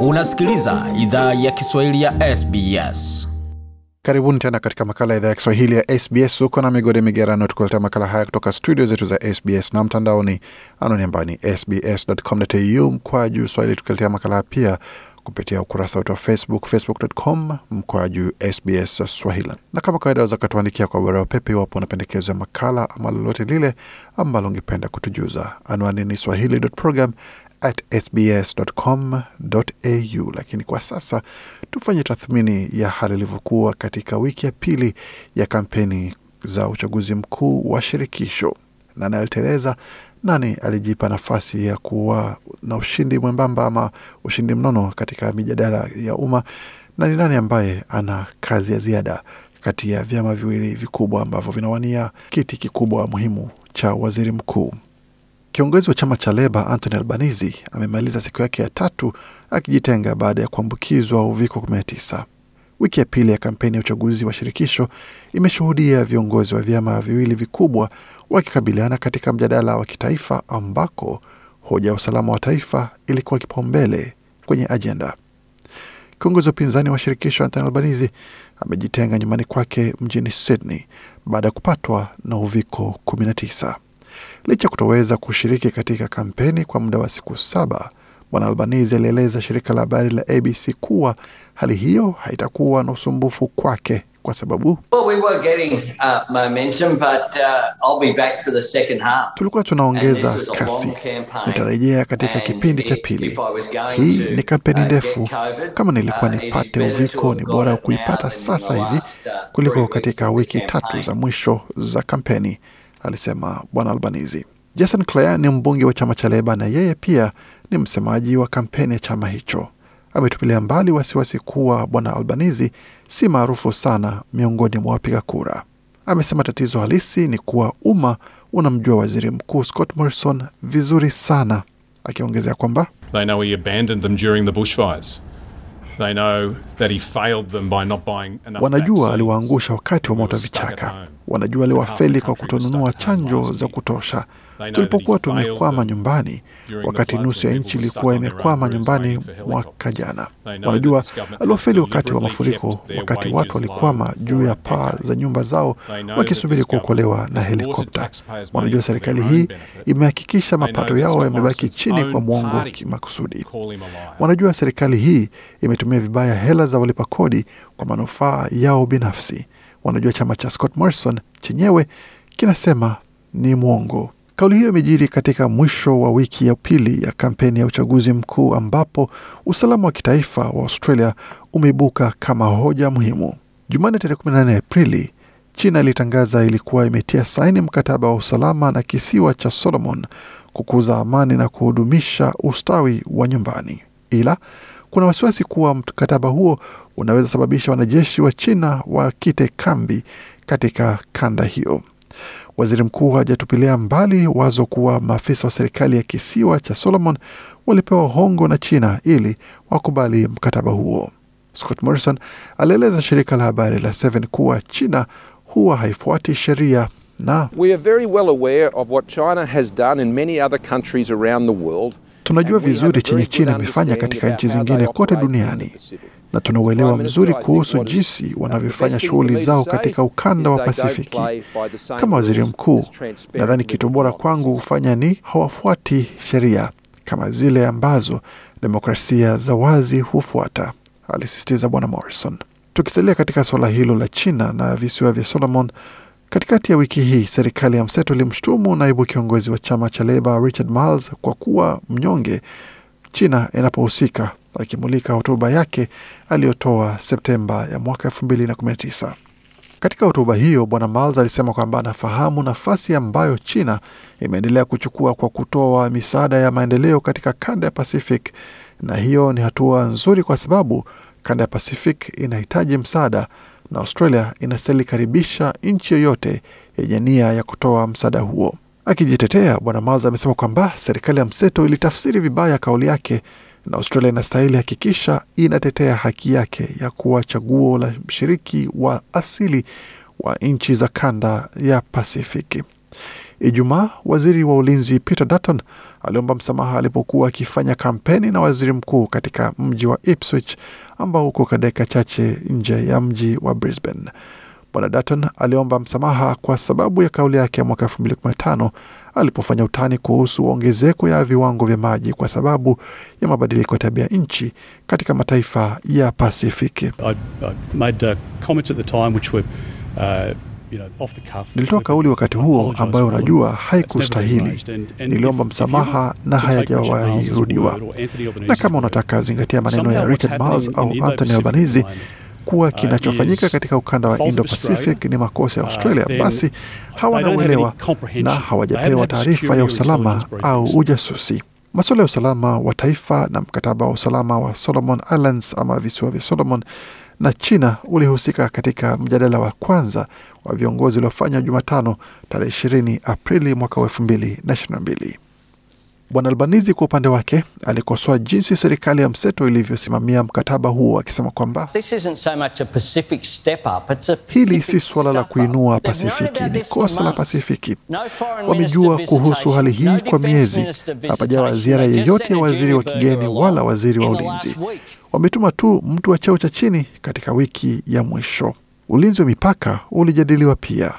Unasikiliza idhaa ya Kiswahili ya SBS. Karibuni tena katika makala ya idhaa ya Kiswahili ya SBS. Huko na migode migerano, tukuletea makala haya kutoka studio zetu za SBS na mtandaoni, anwani ambayo ni sbs.com.au mkwa juu swahili, tukiletea makala pia kupitia ukurasa wetu wa Facebook, facebook.com mkwa juu SBS Swahili. Na kama kawaida, waweza katuandikia kwa barua pepe iwapo unapendekezwa makala ama lolote lile ambalo ungependa kutujuza. Anwani ni swahili.program at sbs.com.au. Lakini kwa sasa tufanye tathmini ya hali ilivyokuwa katika wiki ya pili ya kampeni za uchaguzi mkuu wa shirikisho. Nani aliteleza? Nani alijipa nafasi ya kuwa na ushindi mwembamba ama ushindi mnono katika mijadala ya umma, na ni nani ambaye ana kazi ya ziada kati ya vyama viwili vikubwa ambavyo vinawania kiti kikubwa muhimu cha waziri mkuu? Kiongozi wa chama cha Leba Anthony Albanese amemaliza siku yake ya tatu akijitenga baada ya kuambukizwa uviko 19. Wiki ya pili ya kampeni ya uchaguzi wa shirikisho imeshuhudia viongozi wa vyama viwili vikubwa wakikabiliana katika mjadala wa kitaifa ambako hoja ya usalama wa taifa ilikuwa kipaumbele kwenye ajenda. Kiongozi wa upinzani wa shirikisho Anthony Albanese amejitenga nyumbani kwake mjini Sydney baada ya kupatwa na uviko 19. Licha kutoweza kushiriki katika kampeni kwa muda wa siku saba, Bwana Albanese alieleza shirika la habari la ABC kuwa hali hiyo haitakuwa na usumbufu kwake kwa sababu Well, we getting uh, momentum, but uh, I'll be back for the second half. tulikuwa tunaongeza kasi. Nitarejea katika kipindi cha pili. Hii ni kampeni uh, ndefu. Kama nilikuwa nipate uviko, ni bora kuipata sasa hivi kuliko katika wiki tatu za mwisho za kampeni, alisema Bwana Albanizi. Jason Clare ni mbunge wa chama cha Leba na yeye pia ni msemaji wa kampeni ya chama hicho. Ametupilia mbali wasiwasi kuwa Bwana Albanizi si maarufu sana miongoni mwa wapiga kura. Amesema tatizo halisi ni kuwa umma unamjua waziri mkuu Scott Morrison vizuri sana, akiongezea kwamba They know he abandoned them during the bushfires. Wanajua aliwaangusha wakati wa moto vichaka. Wanajua aliwafeli kwa kutonunua chanjo za kutosha. Tulipokuwa tumekwama nyumbani, wakati nusu ya nchi ilikuwa imekwama nyumbani mwaka jana. Wanajua aliwafeli wakati wa mafuriko, wakati watu walikwama juu ya paa za nyumba zao wakisubiri kuokolewa na helikopta. Wanajua serikali hii imehakikisha mapato yao yamebaki chini kwa mwongo kimakusudi. Wanajua serikali hii imetumia vibaya hela za walipa kodi kwa manufaa yao binafsi. Wanajua chama cha Scott Morrison chenyewe kinasema ni mwongo. Kauli hiyo imejiri katika mwisho wa wiki ya pili ya kampeni ya uchaguzi mkuu ambapo usalama wa kitaifa wa Australia umeibuka kama hoja muhimu. Jumanne tarehe 18 Aprili, China ilitangaza ilikuwa imetia saini mkataba wa usalama na kisiwa cha Solomon kukuza amani na kuhudumisha ustawi wa nyumbani, ila kuna wasiwasi kuwa mkataba huo unaweza sababisha wanajeshi wa China wakite kambi katika kanda hiyo. Waziri mkuu hajatupilia mbali wazo kuwa maafisa wa serikali ya kisiwa cha Solomon walipewa hongo na China ili wakubali mkataba huo. Scott Morrison alieleza shirika la habari la Seven kuwa China huwa haifuati sheria na We are very well aware of what China has done in many other countries around the world. Tunajua vizuri chenye China imefanya katika nchi zingine kote duniani na tuna uelewa mzuri kuhusu jinsi wanavyofanya shughuli zao katika ukanda wa Pasifiki. Kama waziri mkuu, nadhani kitu bora kwangu hufanya ni hawafuati sheria kama zile ambazo demokrasia za wazi hufuata, alisisitiza Bwana Morrison. Tukisalia katika suala hilo la China na visiwa vya Solomon, katikati ya wiki hii serikali ya mseto ilimshutumu naibu kiongozi wa chama cha Leba Richard Marles kwa kuwa mnyonge China inapohusika, akimulika hotuba yake aliyotoa Septemba ya mwaka 2019. Katika hotuba hiyo Bwana Marles alisema kwamba anafahamu nafasi ambayo China imeendelea kuchukua kwa kutoa misaada ya maendeleo katika kanda ya Pacific, na hiyo ni hatua nzuri kwa sababu kanda ya Pacific inahitaji msaada na Australia inastahili karibisha nchi yoyote yenye nia ya kutoa msaada huo. Akijitetea, Bwana Miles amesema kwamba serikali ya mseto ilitafsiri vibaya kauli yake na Australia inastahili hakikisha inatetea haki yake ya kuwa chaguo la mshiriki wa asili wa nchi za kanda ya Pasifiki. Ijumaa, waziri wa ulinzi Peter Dutton aliomba msamaha alipokuwa akifanya kampeni na waziri mkuu katika mji wa Ipswich ambao uko dakika chache nje ya mji wa Brisbane. Bwana Dutton aliomba msamaha kwa sababu ya kauli yake ya mwaka 2015 alipofanya utani kuhusu ongezeko ya viwango vya maji kwa sababu ya mabadiliko ya tabia nchi katika mataifa ya Pasifiki. I, I made uh, uh. Nilitoa kauli wakati huo ambayo unajua haikustahili. Niliomba msamaha na hayajawahi rudiwa. Na kama unataka zingatia maneno ya Richard Marles au Anthony Albanese kuwa kinachofanyika katika ukanda wa Indo-Pacific ni makosa ya Australia, basi hawana uelewa na hawajapewa taarifa ya usalama au ujasusi. Masuala ya usalama wa taifa na mkataba wa usalama wa Solomon Islands ama visiwa vya Solomon na China ulihusika katika mjadala wa kwanza wa viongozi uliofanywa Jumatano tarehe 20 Aprili mwaka wa elfu mbili na ishirini na mbili. Bwana Albanizi kwa upande wake alikosoa jinsi serikali ya mseto ilivyosimamia mkataba huo akisema kwamba hili si suala la kuinua Pasifiki, ni kosa la Pasifiki. Wamejua kuhusu hali hii kwa miezi, hapajawa ziara yeyote ya waziri wa kigeni wala waziri wa ulinzi. Wametuma tu mtu wa cheo cha chini katika wiki ya mwisho. Ulinzi wa mipaka ulijadiliwa pia,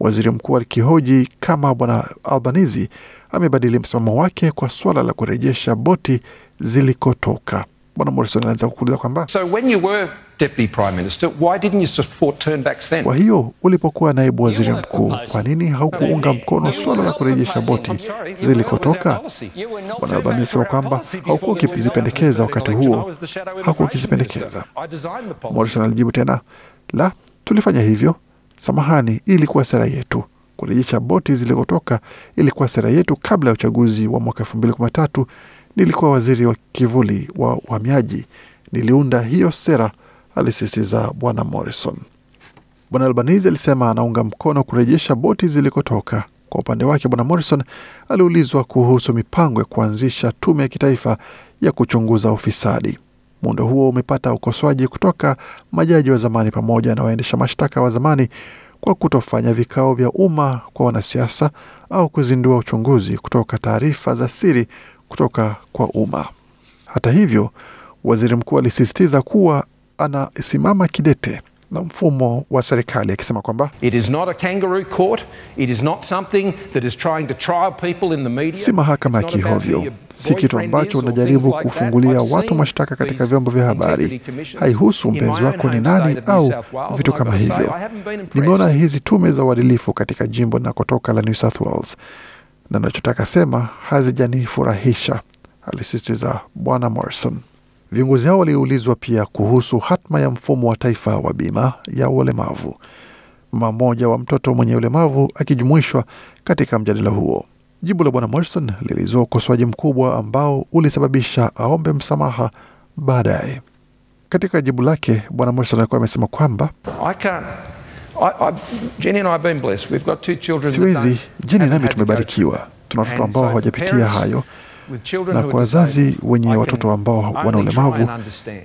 waziri mkuu alikihoji kama bwana Albanizi amebadili msimamo wake kwa suala la kurejesha boti zilikotoka. Bwana Morrison alianza kuuliza kwamba So when you were Deputy Prime Minister, why didn't you support turnbacks then? kwa hiyo ulipokuwa naibu waziri mkuu, kwa nini haukuunga mkono suala la kurejesha boti zilikotoka? Bwana Albani alisema kwamba haukuwa ukizipendekeza wakati huo, haukuwa ukizipendekeza. Morrison alijibu tena, la, tulifanya hivyo, samahani, ilikuwa sera yetu kurejesha boti zilikotoka ilikuwa sera yetu kabla ya uchaguzi wa mwaka elfu mbili kumi na tatu. Nilikuwa waziri wa kivuli wa uhamiaji, niliunda hiyo sera, alisisitiza bwana Morrison. Bwana Albanese alisema anaunga mkono kurejesha boti zilikotoka. Kwa upande wake, bwana Morrison aliulizwa kuhusu mipango ya kuanzisha tume ya kitaifa ya kuchunguza ufisadi. Muundo huo umepata ukosoaji kutoka majaji wa zamani pamoja na waendesha mashtaka wa zamani kwa kutofanya vikao vya umma kwa wanasiasa au kuzindua uchunguzi kutoka taarifa za siri kutoka kwa umma. Hata hivyo, waziri mkuu alisisitiza kuwa anasimama kidete na mfumo wa serikali akisema kwamba It is not a kangaroo court. It is not something that is trying to trial people in the media. si mahakama ya kihovyo, si kitu ambacho unajaribu kufungulia watu mashtaka katika vyombo vya habari. Haihusu mpenzi wako ni nani au vitu kama hivyo. Nimeona hizi tume za uadilifu katika jimbo nakotoka la New South Wales, na nachotaka sema hazijanifurahisha, alisisitiza bwana Morrison. Viongozi hao waliulizwa pia kuhusu hatma ya mfumo wa taifa wa bima ya ulemavu, mama mmoja wa mtoto mwenye ulemavu akijumuishwa katika mjadala huo. Jibu la bwana Morrison lilizua ukosoaji mkubwa ambao ulisababisha aombe msamaha baadaye. Katika jibu lake, bwana Morrison alikuwa amesema kwamba I can't. I, I, Jenny and I have been blessed. We've got two children. that siwezi, Jeni nami tumebarikiwa, tuna watoto ambao hawajapitia hayo na kwa wazazi wenye watoto ambao wana ulemavu,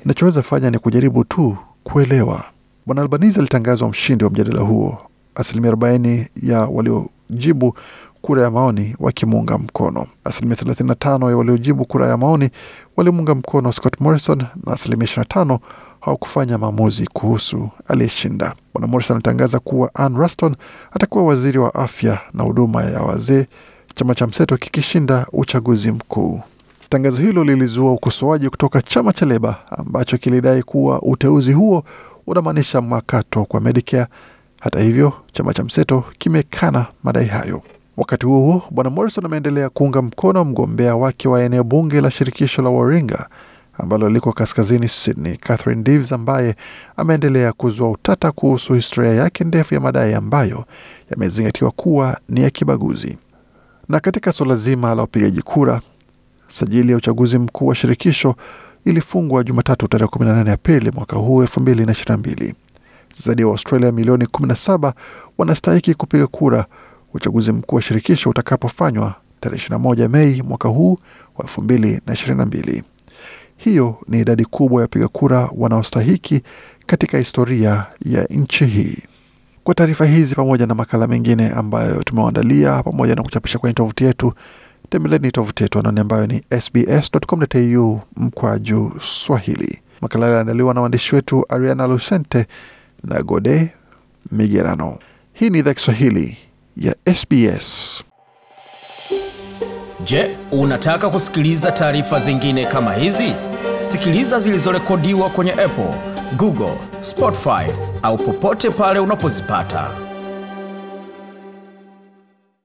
nachoweza fanya ni kujaribu tu kuelewa. Bwana Albanese alitangazwa mshindi wa mjadala huo, asilimia 40 ya waliojibu kura ya maoni wakimuunga mkono. Asilimia 35 ya waliojibu kura ya maoni walimuunga mkono Scott Morrison na asilimia 25 hawakufanya maamuzi kuhusu aliyeshinda. Bwana Morrison alitangaza kuwa Ann Ruston atakuwa waziri wa afya na huduma ya wazee, chama cha mseto kikishinda uchaguzi mkuu. Tangazo hilo lilizua ukosoaji kutoka chama cha Leba ambacho kilidai kuwa uteuzi huo unamaanisha makato kwa Medicare. Hata hivyo, chama cha mseto kimekana madai hayo. Wakati huo huo, bwana Morrison ameendelea kuunga mkono mgombea wake wa eneo bunge la shirikisho la Waringa ambalo liko kaskazini Sydney, Catherine Deves, ambaye ameendelea kuzua utata kuhusu historia yake ndefu ya madai ambayo yamezingatiwa kuwa ni ya kibaguzi. Na katika suala zima la upigaji kura, sajili ya uchaguzi mkuu wa shirikisho ilifungwa Jumatatu tarehe 18 Aprili mwaka huu 2022. Zaidi ya Waustralia milioni 17 wanastahiki kupiga kura uchaguzi mkuu wa shirikisho utakapofanywa tarehe 21 Mei mwaka huu wa 2022. Hiyo ni idadi kubwa ya wapiga kura wanaostahiki katika historia ya nchi hii. Kwa taarifa hizi pamoja na makala mengine ambayo tumewaandalia pamoja na kuchapisha kwenye tovuti yetu, tembeleni tovuti yetu anaoni ambayo ni sbs.com.au mkwaju Swahili. Makala yaliandaliwa na waandishi wetu Ariana Lucente na Gode Migerano. Hii ni idhaa Kiswahili ya SBS. Je, unataka kusikiliza taarifa zingine kama hizi? Sikiliza zilizorekodiwa kwenye Apple, Google, Spotify au popote pale unapozipata.